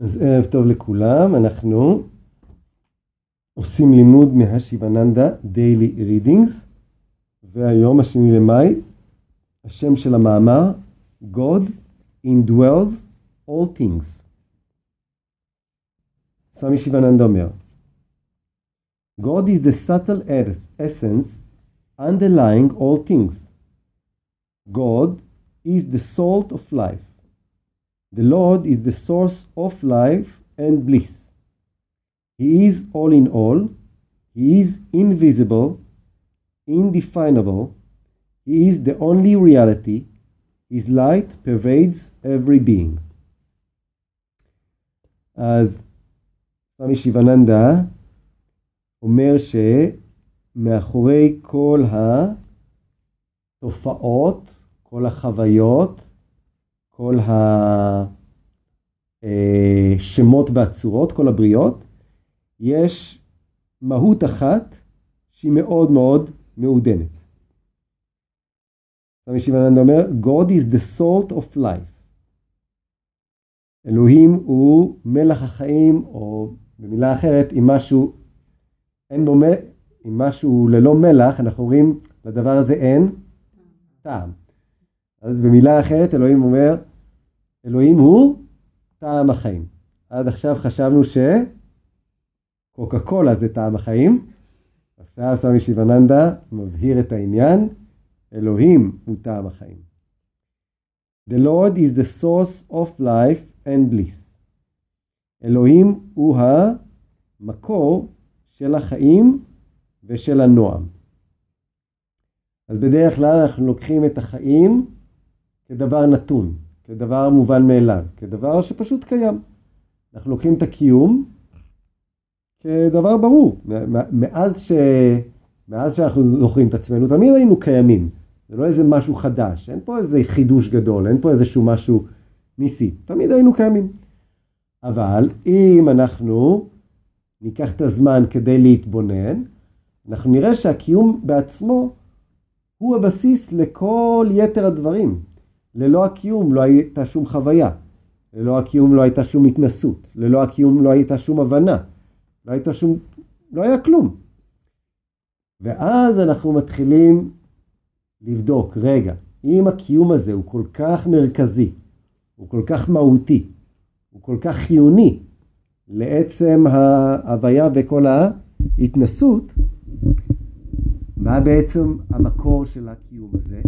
אז ערב טוב לכולם, אנחנו עושים לימוד מהשיבננדה Daily Readings והיום השני למאי, השם של המאמר God indwells all things. סמי שיבננדה אומר God is the subtle essence underlying all things. God is the salt of life. The Lord is the source of life and bliss. He is all in all. He is invisible, indefinable. He is the only reality. His light pervades every being. אז סמי שיבננדה אומר שמאחורי כל התופעות, כל החוויות, כל השמות והצורות, כל הבריות, יש מהות אחת שהיא מאוד מאוד מעודנת. סמי שיבננדה אומר, God is the salt of life. אלוהים הוא מלח החיים, או במילה אחרת, אם משהו, אין בו, אם משהו ללא מלח, אנחנו אומרים, לדבר הזה אין טעם. אז במילה אחרת אלוהים אומר, אלוהים הוא טעם החיים. עד עכשיו חשבנו שקוקה קולה זה טעם החיים. עכשיו סמי שיבננדה מבהיר את העניין, אלוהים הוא טעם החיים. The Lord is the source of life and bliss. אלוהים הוא המקור של החיים ושל הנועם. אז בדרך כלל אנחנו לוקחים את החיים כדבר נתון, כדבר מובן מאליו, כדבר שפשוט קיים. אנחנו לוקחים את הקיום כדבר ברור. מאז, ש... מאז שאנחנו זוכרים את עצמנו, תמיד היינו קיימים. זה לא איזה משהו חדש, אין פה איזה חידוש גדול, אין פה איזשהו משהו ניסי. תמיד היינו קיימים. אבל אם אנחנו ניקח את הזמן כדי להתבונן, אנחנו נראה שהקיום בעצמו הוא הבסיס לכל יתר הדברים. ללא הקיום לא הייתה שום חוויה, ללא הקיום לא הייתה שום התנסות, ללא הקיום לא הייתה שום הבנה, לא הייתה שום, לא היה כלום. ואז אנחנו מתחילים לבדוק, רגע, אם הקיום הזה הוא כל כך מרכזי, הוא כל כך מהותי, הוא כל כך חיוני לעצם ההוויה וכל ההתנסות, מה בעצם המקור של הקיום הזה?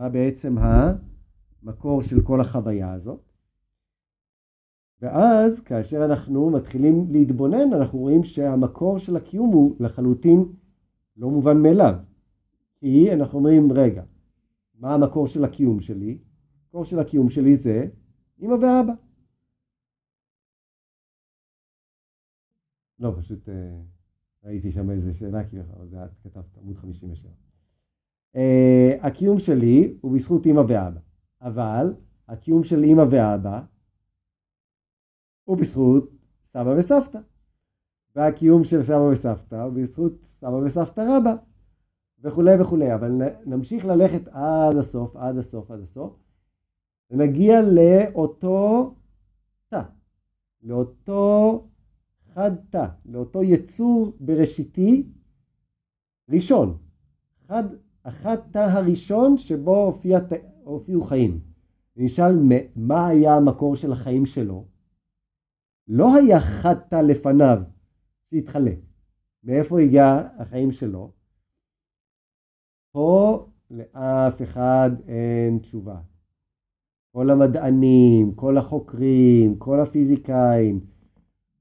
מה בעצם המקור של כל החוויה הזאת? ואז כאשר אנחנו מתחילים להתבונן, אנחנו רואים שהמקור של הקיום הוא לחלוטין לא מובן מאליו. כי אנחנו אומרים, רגע, מה המקור של הקיום שלי? המקור של הקיום שלי זה אמא ואבא. לא, פשוט ראיתי שם איזה שאלה, כי את כתבת עמוד 57. הקיום שלי הוא בזכות אמא ואבא, אבל הקיום של אמא ואבא הוא בזכות סבא וסבתא, והקיום של סבא וסבתא הוא בזכות סבא וסבתא רבא, וכולי וכולי, אבל נמשיך ללכת עד הסוף, עד הסוף, עד הסוף, ונגיע לאותו תא, לאותו חד תא, לאותו יצור בראשיתי ראשון, חד החד תא הראשון שבו הופיע, הופיעו חיים. נשאל מה היה המקור של החיים שלו. לא היה חד תא לפניו שהתחלק. מאיפה הגיע החיים שלו? פה לאף אחד אין תשובה. כל המדענים, כל החוקרים, כל הפיזיקאים,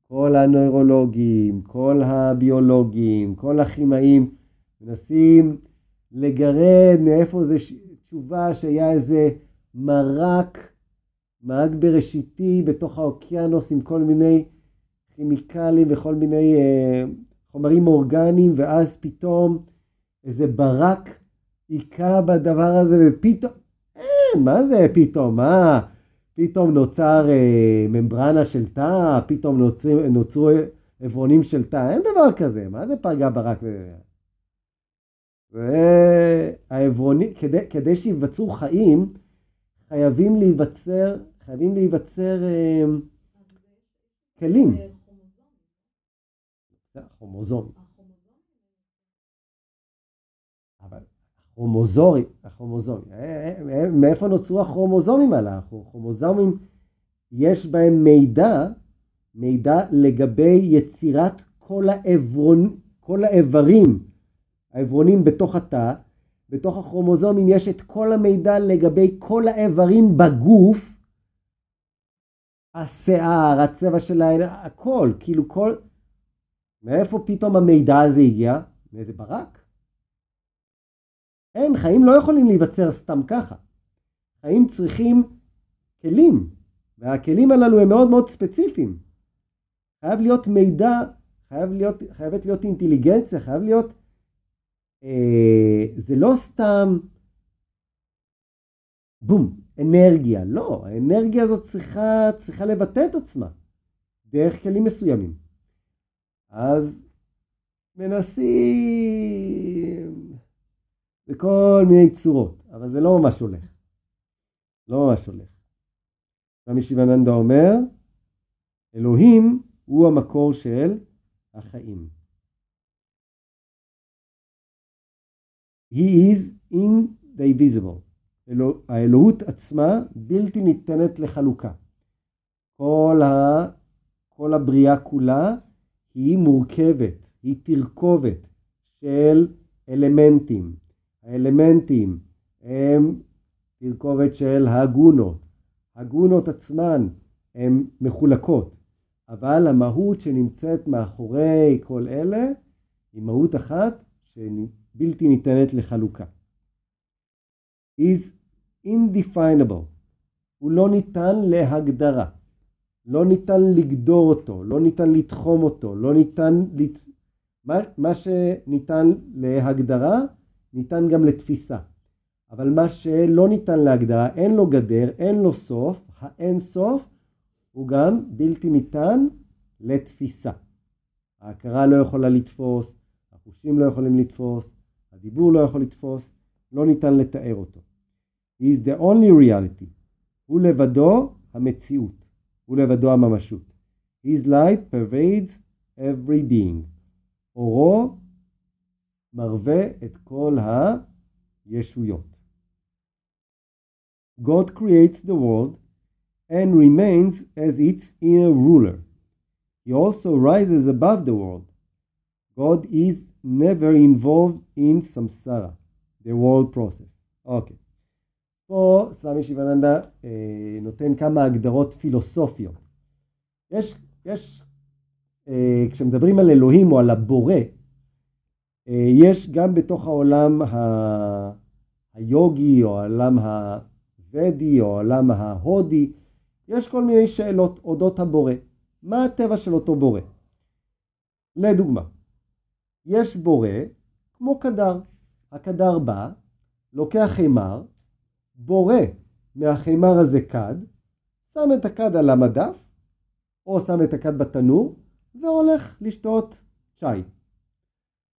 כל הנוירולוגים, כל הביולוגים, כל הכימאים, מנסים לגרד מאיפה זה תשובה שהיה איזה מרק, מרק בראשיתי בתוך האוקיינוס עם כל מיני כימיקלים וכל מיני אה, חומרים אורגניים, ואז פתאום איזה ברק היכה בדבר הזה, ופתאום, אין, מה זה פתאום, מה? פתאום נוצר אה, ממברנה של תא, פתאום נוצר, נוצרו עברונים של תא, אין דבר כזה, מה זה פגע ברק? והעברונים, כדי, כדי שיווצרו חיים, חייבים להיווצר, חייבים להיווצר אה, כלים. כרומוזומים. אבל הכרומוזורים, הכרומוזומים, אה, אה, מאיפה נוצרו הכרומוזומים האלה? הכרומוזומים יש בהם מידע, מידע לגבי יצירת כל, העברון, כל האיברים, העברונים בתוך התא, בתוך הכרומוזומים יש את כל המידע לגבי כל האיברים בגוף, השיער, הצבע של העין, הכל, כאילו כל... מאיפה פתאום המידע הזה הגיע? מאיזה ברק? אין, חיים לא יכולים להיווצר סתם ככה. חיים צריכים כלים, והכלים הללו הם מאוד מאוד ספציפיים. חייב להיות מידע, חייב להיות, חייבת להיות אינטליגנציה, חייב להיות... אה, זה לא סתם בום, אנרגיה. לא, האנרגיה הזאת צריכה, צריכה לבטא את עצמה דרך כלים מסוימים. אז מנסים בכל מיני צורות, אבל זה לא ממש הולך. לא ממש הולך. רמי שיבננדה אומר, אלוהים הוא המקור של החיים. He is indivisible. אלוה, האלוהות עצמה בלתי ניתנת לחלוקה. כל, ה, כל הבריאה כולה היא מורכבת, היא תרכובת של אלמנטים. האלמנטים הם תרכובת של הגונות. הגונות עצמן הן מחולקות, אבל המהות שנמצאת מאחורי כל אלה היא מהות אחת שבלתי ניתנת לחלוקה. is indefinable, הוא לא ניתן להגדרה, לא ניתן לגדור אותו, לא ניתן לתחום אותו, לא ניתן, לת... מה, מה שניתן להגדרה ניתן גם לתפיסה, אבל מה שלא ניתן להגדרה, אין לו גדר, אין לו סוף, האין סוף הוא גם בלתי ניתן לתפיסה. ההכרה לא יכולה לתפוס, החושים לא יכולים לתפוס, הדיבור לא יכול לתפוס, לא ניתן לתאר אותו. He is the only reality. הוא לבדו המציאות. הוא לבדו הממשות. His light pervades every being. אורו מרווה את כל הישויות. God creates the world and remains as its inner ruler. He also rises above the world. God is never involved in samsara, the world process. אוקיי. Okay. פה סמי שיבננדה אה, נותן כמה הגדרות פילוסופיות. יש, יש אה, כשמדברים על אלוהים או על הבורא, אה, יש גם בתוך העולם ה... היוגי או העולם הוודי או העולם ההודי, יש כל מיני שאלות אודות הבורא. מה הטבע של אותו בורא? לדוגמה, יש בורא כמו קדר. הקדר בא, לוקח חימר, בורא מהחימר הזה כד, שם את הכד על המדף, או שם את הכד בתנור, והולך לשתות שי.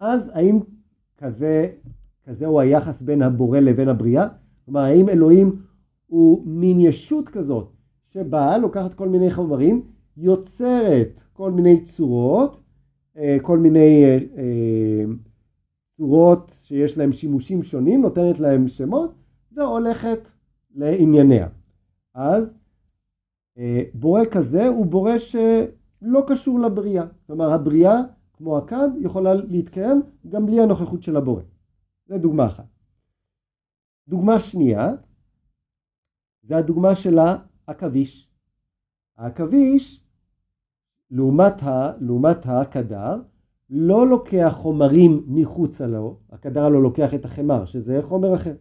אז האם כזה, כזה הוא היחס בין הבורא לבין הבריאה? כלומר, האם אלוהים הוא מין ישות כזאת, שבאה, לוקחת כל מיני חומרים, יוצרת כל מיני צורות, כל מיני אה, אה, צורות שיש להם שימושים שונים, נותנת להם שמות, והולכת לענייניה. אז בורא כזה הוא בורא שלא קשור לבריאה. כלומר, הבריאה, כמו הכד, יכולה להתקיים גם בלי הנוכחות של הבורא. זו דוגמה אחת. דוגמה שנייה, זה הדוגמה של העכביש. העכביש, לעומת, ה, לעומת הקדר, לא לוקח חומרים מחוצה לו, הקדר לא לוקח את החמר, שזה חומר אחר.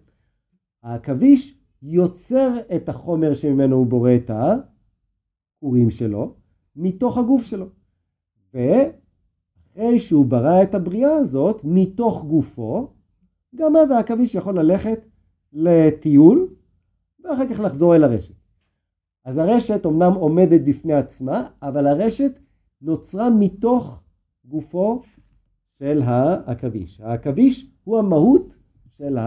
העכביש יוצר את החומר שממנו הוא בורא את הכורים שלו, מתוך הגוף שלו. ואחרי שהוא ברא את הבריאה הזאת, מתוך גופו, גם אז העכביש יכול ללכת לטיול, ואחר כך לחזור אל הרשת. אז הרשת אמנם עומדת בפני עצמה, אבל הרשת נוצרה מתוך גופו של העכביש. העכביש הוא המהות של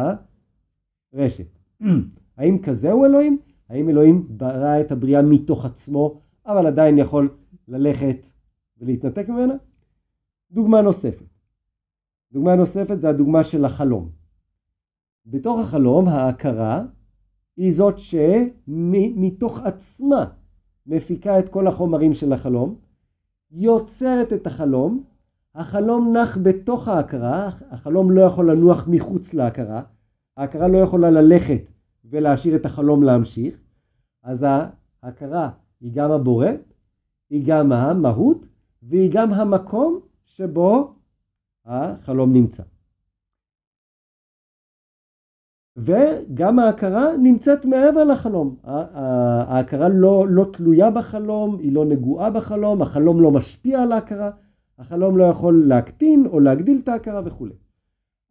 הרשת. האם כזה הוא אלוהים? האם אלוהים ברא את הבריאה מתוך עצמו, אבל עדיין יכול ללכת ולהתנתק ממנה. דוגמה נוספת. דוגמה נוספת זה הדוגמה של החלום. בתוך החלום ההכרה היא זאת שמתוך עצמה מפיקה את כל החומרים של החלום, יוצרת את החלום, החלום נח בתוך ההכרה, החלום לא יכול לנוח מחוץ להכרה, ההכרה לא יכולה ללכת ולהשאיר את החלום להמשיך, אז ההכרה היא גם הבורא, היא גם המהות, והיא גם המקום שבו החלום נמצא. וגם ההכרה נמצאת מעבר לחלום. ההכרה לא, לא תלויה בחלום, היא לא נגועה בחלום, החלום לא משפיע על ההכרה, החלום לא יכול להקטין או להגדיל את ההכרה וכולי.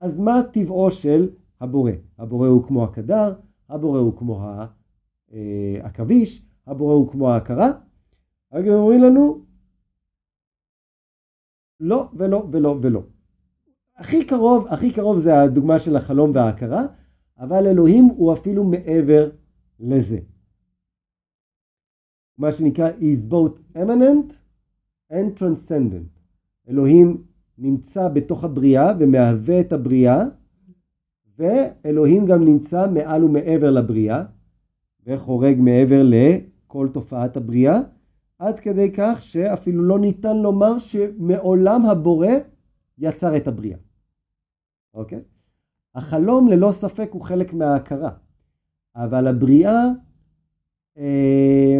אז מה טבעו של הבורא? הבורא הוא כמו הקדר, הבורא הוא כמו העכביש, אה, הבורא הוא כמו ההכרה. רגע אומרים לנו לא ולא ולא ולא. הכי קרוב, הכי קרוב זה הדוגמה של החלום וההכרה, אבל אלוהים הוא אפילו מעבר לזה. מה שנקרא is both eminent and transcendent. אלוהים נמצא בתוך הבריאה ומהווה את הבריאה, ואלוהים גם נמצא מעל ומעבר לבריאה, וחורג מעבר לכל תופעת הבריאה, עד כדי כך שאפילו לא ניתן לומר שמעולם הבורא יצר את הבריאה. אוקיי? החלום ללא ספק הוא חלק מההכרה, אבל הבריאה אה,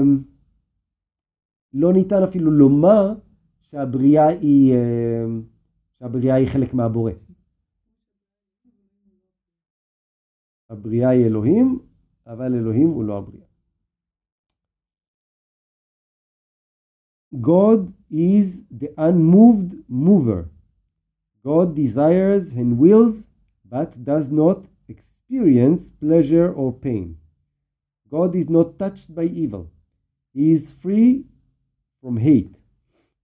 לא ניתן אפילו לומר שהבריאה היא, אה, שהבריאה היא חלק מהבורא. הבריאה היא אלוהים, אבל אלוהים הוא לא הבריאה. God is the unmoved mover. God desires and wills but does not experience pleasure or pain. God is not touched by evil. He is free from hate.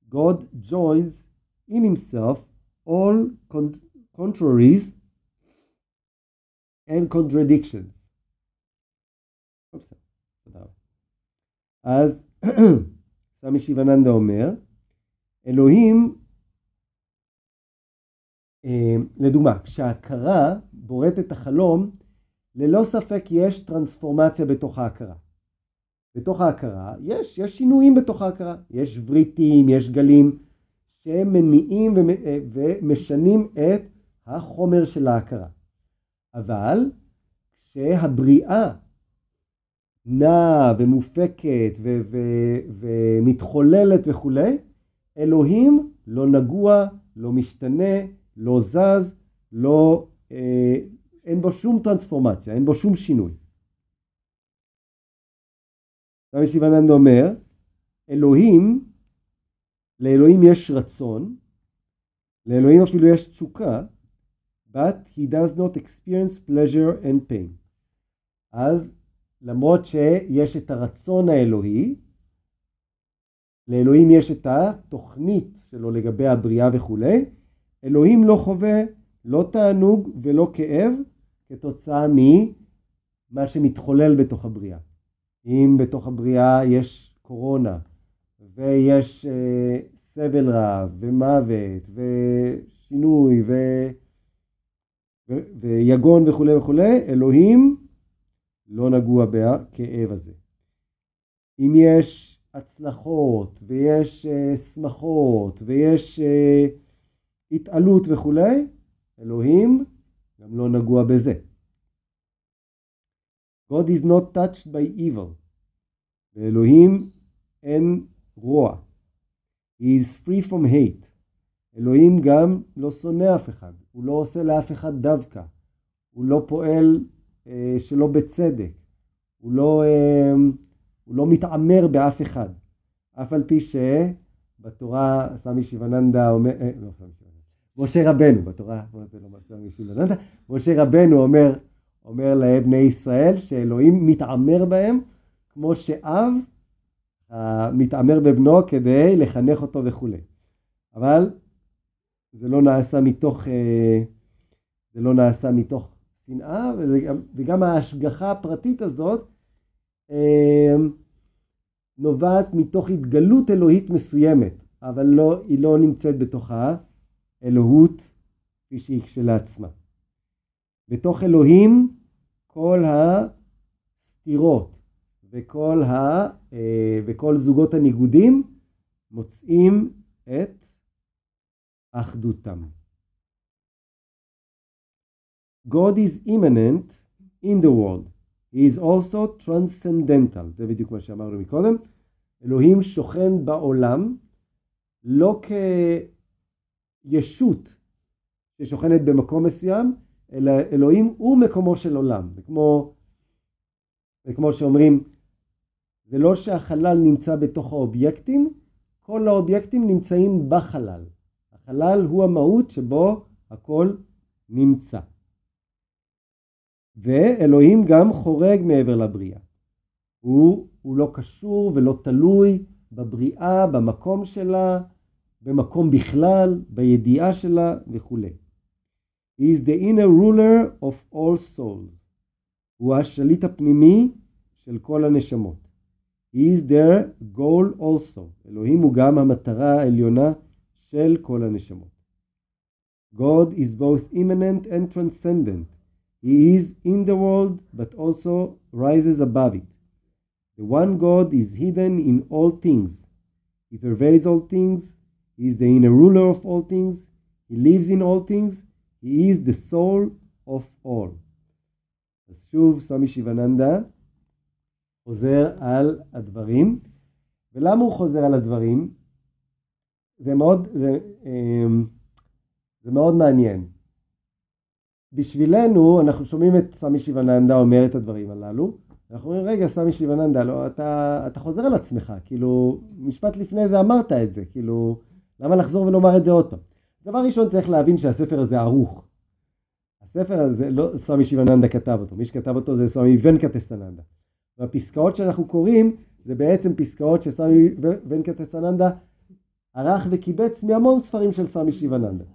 God joins in himself all con- contraries and contradictions. אז סמי שיבננדה אומר, אלוהים אה, לדוגמה, כשההכרה בוראת את החלום, ללא ספק יש טרנספורמציה בתוך ההכרה. בתוך ההכרה יש, יש שינויים בתוך ההכרה, יש וריטים, יש גלים שהם מניעים אה, ומשנים את החומר של ההכרה. אבל כשהבריאה נעה ומופקת ו- ו- ומתחוללת וכולי, אלוהים לא נגוע, לא משתנה, לא זז, לא, אה, אין בו שום טרנספורמציה, אין בו שום שינוי. רבי שיבננד אומר, אלוהים, לאלוהים יש רצון, לאלוהים אפילו יש תשוקה, but he does not experience pleasure and pain. אז למרות שיש את הרצון האלוהי, לאלוהים יש את התוכנית שלו לגבי הבריאה וכולי, אלוהים לא חווה לא תענוג ולא כאב כתוצאה ממה שמתחולל בתוך הבריאה. אם בתוך הבריאה יש קורונה ויש אה, סבל רב ומוות ושינוי ו... ו... ויגון וכולי וכולי, אלוהים לא נגוע בכאב הזה. אם יש הצלחות ויש אה, שמחות ויש אה, התעלות וכולי, אלוהים גם לא נגוע בזה. God is not touched by evil. לאלוהים אין רוע. He is free from hate. אלוהים גם לא שונא אף אחד. הוא לא עושה לאף אחד דווקא. הוא לא פועל אה, שלא בצדק. הוא לא, אה, הוא לא מתעמר באף אחד. אף על פי שבתורה סמי שיבננדה אומר, אה, לא. משה רבנו, בתורה, לא משה רבנו אומר, אומר לבני ישראל שאלוהים מתעמר בהם כמו שאב מתעמר בבנו כדי לחנך אותו וכולי. אבל זה לא נעשה מתוך, אה, זה לא נעשה מתוך שנאה, וגם, וגם ההשגחה הפרטית הזאת, אה, נובעת מתוך התגלות אלוהית מסוימת, אבל לא, היא לא נמצאת בתוך האלוהות כפי שהיא כשלעצמה. בתוך אלוהים כל הסתירות וכל, ה, אה, וכל זוגות הניגודים מוצאים את אחדותם. God is immanent in the world. He is also transcendental. זה בדיוק מה שאמרנו מקודם. אלוהים שוכן בעולם לא כישות ששוכנת במקום מסוים, אלא אלוהים הוא מקומו של עולם. זה כמו, זה כמו שאומרים, זה לא שהחלל נמצא בתוך האובייקטים, כל האובייקטים נמצאים בחלל. החלל הוא המהות שבו הכל נמצא. ואלוהים גם חורג מעבר לבריאה. הוא, הוא לא קשור ולא תלוי בבריאה, במקום שלה, במקום בכלל, בידיעה שלה וכולי. He is the inner ruler of all souls. הוא השליט הפנימי של כל הנשמות. He is their goal also. אלוהים הוא גם המטרה העליונה של כל הנשמות. God is both immanent and transcendent. He is in the world but also rises above it. The one God is hidden in all things. He pervades all things. He is the inner ruler of all things. He lives in all things. He is the soul of all. אז שוב סמי שיבננדה חוזר על הדברים. ולמה הוא חוזר על הדברים? זה מאוד, זה, זה מאוד מעניין. בשבילנו, אנחנו שומעים את סוואמי שיבננדה אומר את הדברים הללו, אנחנו אומרים, רגע, סוואמי שיבננדה, לא, אתה, אתה חוזר על עצמך, כאילו, משפט לפני זה אמרת את זה, כאילו, למה לחזור ולומר את זה עוד פעם? דבר ראשון צריך להבין שהספר הזה ערוך. הספר הזה, לא סוואמי שיבננדה כתב אותו, מי שכתב אותו זה סוואמי ונקטסננדה. והפסקאות שאנחנו קוראים, זה בעצם פסקאות שסמי ונקטסננדה ערך וקיבץ מהמון ספרים של סמי שיבננדה.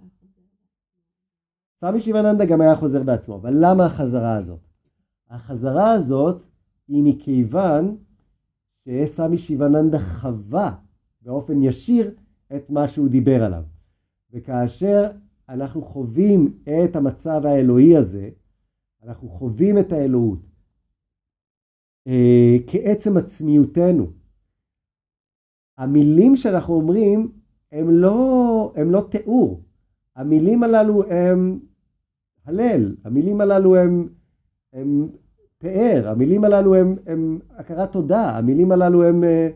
סמי שיבננדה גם היה חוזר בעצמו, אבל למה החזרה הזאת? החזרה הזאת היא מכיוון שסמי שיבננדה חווה באופן ישיר את מה שהוא דיבר עליו. וכאשר אנחנו חווים את המצב האלוהי הזה, אנחנו חווים את האלוהות אה, כעצם עצמיותנו. המילים שאנחנו אומרים הם לא, הם לא תיאור, המילים הללו הם הלל, המילים הללו הם, הם פאר, המילים הללו הם, הם הכרת תודה, המילים הללו הם, אה,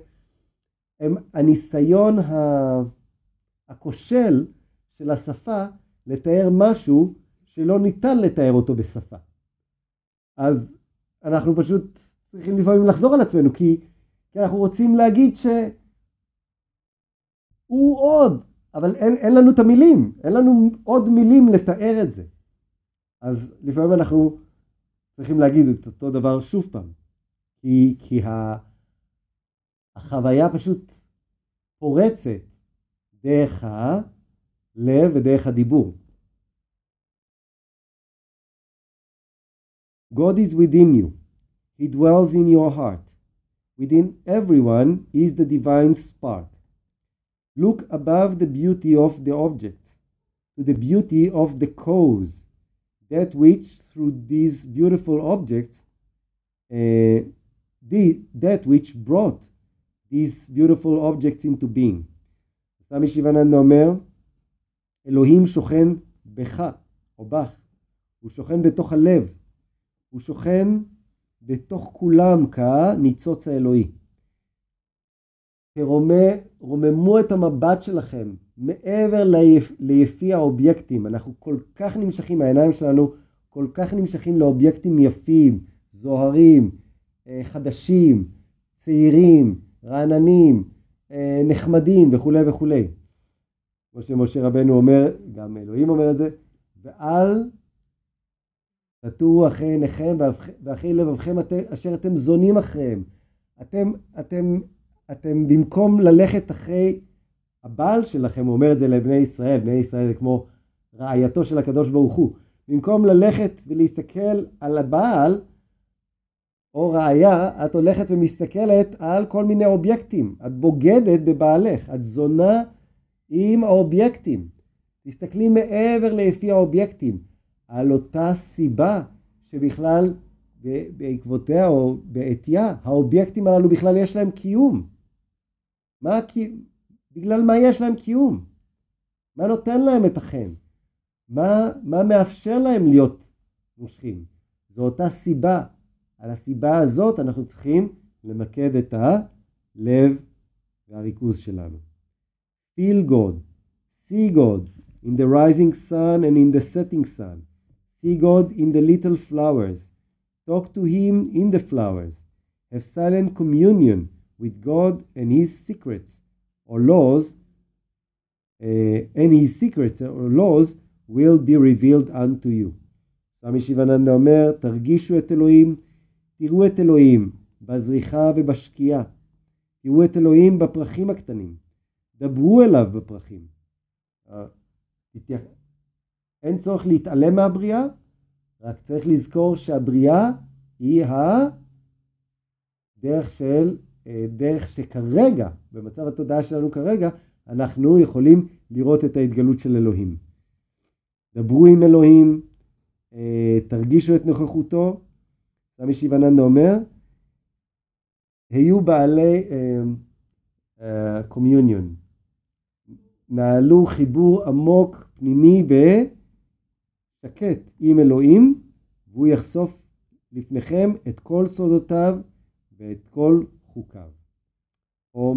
הם הניסיון הכושל של השפה לתאר משהו שלא ניתן לתאר אותו בשפה. אז אנחנו פשוט צריכים לפעמים לחזור על עצמנו, כי, כי אנחנו רוצים להגיד שהוא עוד, אבל אין, אין לנו את המילים, אין לנו עוד מילים לתאר את זה. אז לפעמים אנחנו צריכים להגיד את אותו דבר שוב פעם, כי, כי החוויה פשוט פורצת דרך הלב ודרך הדיבור. God is within you. He dwells in your heart. Within everyone is the divine spark. Look above the beauty of the objects to the beauty of the cause that which through these beautiful objects, uh, the, that which brought these beautiful objects into being. סמי שיבננדה אומר, אלוהים שוכן בך או בך, הוא שוכן בתוך הלב, הוא שוכן בתוך כולם כניצוץ האלוהי. תרוממו את המבט שלכם מעבר ליפ, ליפי האובייקטים. אנחנו כל כך נמשכים, העיניים שלנו כל כך נמשכים לאובייקטים יפים, זוהרים, אה, חדשים, צעירים, רעננים, אה, נחמדים וכולי וכולי. כמו שמשה רבנו אומר, גם אלוהים אומר את זה, ואל תטעו אחרי עיניכם ואחרי לבבכם אשר אתם זונים אחריהם. אתם, אתם אתם במקום ללכת אחרי הבעל שלכם, הוא אומר את זה לבני ישראל, בני ישראל זה כמו רעייתו של הקדוש ברוך הוא, במקום ללכת ולהסתכל על הבעל, או ראיה, את הולכת ומסתכלת על כל מיני אובייקטים. את בוגדת בבעלך, את זונה עם האובייקטים. תסתכלי מעבר לפי האובייקטים, על אותה סיבה שבכלל בעקבותיה או בעטייה, האובייקטים הללו בכלל יש להם קיום. מה, בגלל מה יש להם קיום? מה נותן להם את החן? מה, מה מאפשר להם להיות מושכים? זו אותה סיבה. על הסיבה הזאת אנחנו צריכים למקד את הלב והריכוז שלנו. feel God, see God in the rising sun and in the setting sun. See God in the little flowers. Talk to Him in the flowers. Have silent communion with God and His secrets or laws, uh, and His secrets or laws will be revealed unto you. סמי שיבננדה אומר, תרגישו את אלוהים, תראו את אלוהים בזריחה ובשקיעה, תראו את אלוהים בפרחים הקטנים, דברו אליו בפרחים. אין צורך להתעלם מהבריאה, רק צריך לזכור שהבריאה היא הדרך של, דרך שכרגע, במצב התודעה שלנו כרגע, אנחנו יכולים לראות את ההתגלות של אלוהים. דברו עם אלוהים, תרגישו את נוכחותו. סמי שיבננדה אומר, היו בעלי קומיוניון, uh, נעלו חיבור עמוק, פנימי ושקט עם אלוהים, והוא יחשוף לפניכם את כל סודותיו ואת כל חוקיו. או